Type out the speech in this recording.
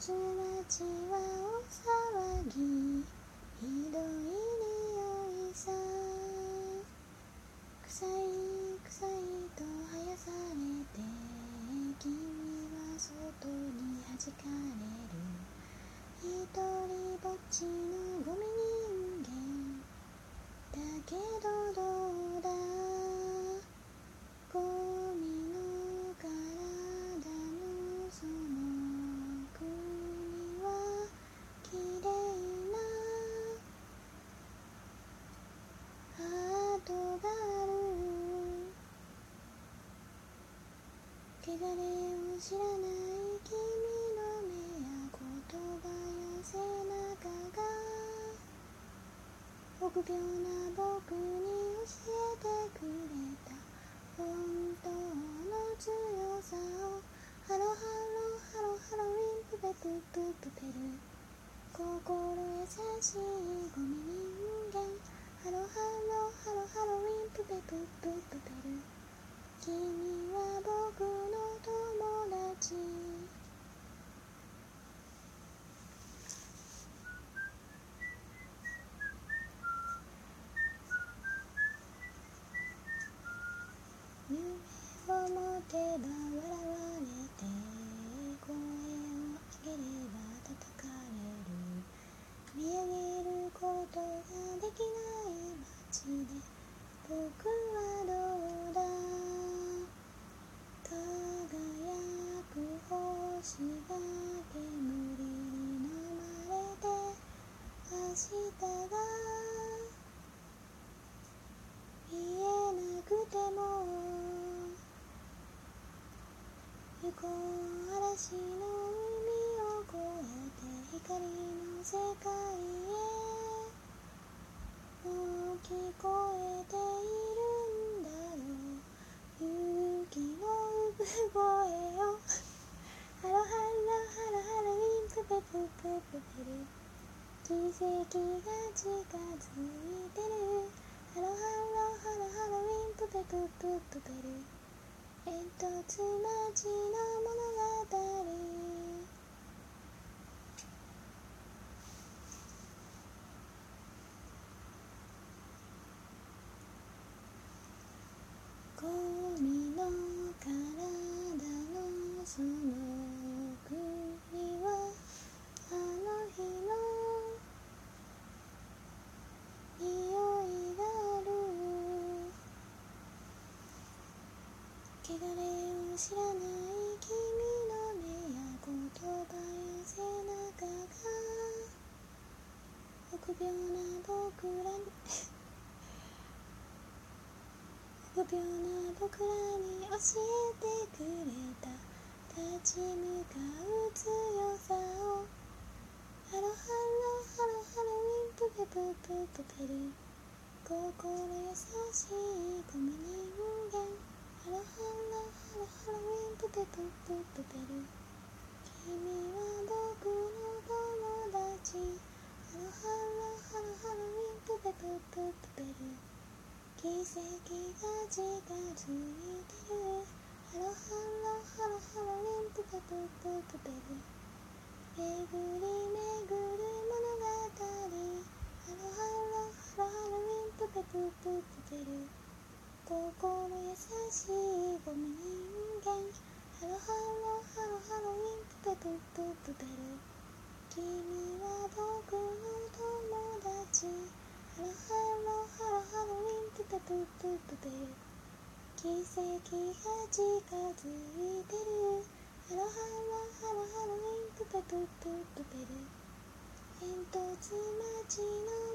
じわじわお騒ぎ。ひどい匂いさ。臭い臭いと生やされて君は外に弾かれ汚れを知らない君の目や言葉や背中が臆病な僕に教えてくれた本当の強さをハロハロハロハロウィンプペプププペル心優しいゴミ人間ハロハロハロハロウィンプペプププペル君は僕の友達夢を持てば笑われて声を上げれば叩かれる見上げることができない街で僕はどうだ輝く星が煙に飲まれて明日が見えなくても行こ嵐の海を越えて光の世界へもう聞こえているんだろう。雪の産声よハロハロハロハロウィンプペプペプペル奇跡が近づいてる。ハロハロハロハロウィンプペプププペル。突町の物語ゴミの体のその国はあの日の匂いがある汚れ知らない。君の目や言葉や背中が臆病な僕らに臆病な僕らに教えてくれた立ち向かう強さをハロハロハロハロウィンプペプププペル心優しいゴミ人間ハロハロハロハロウィンプペプププペル君は僕の友達ハロハロハロハロウィンプペプププペル奇跡が近づいてるハロハロハロハロウィンプペプププペル巡り巡る物語ハロハロハロハロウィンプペプププペル心優しいゴミ人間ハロハロハロハロウィンプペル君は僕の友達？ハロハロハロハロウィンプペプププペル奇跡が近づいてるハロハロハロハロウィンプペプププペル煙突町の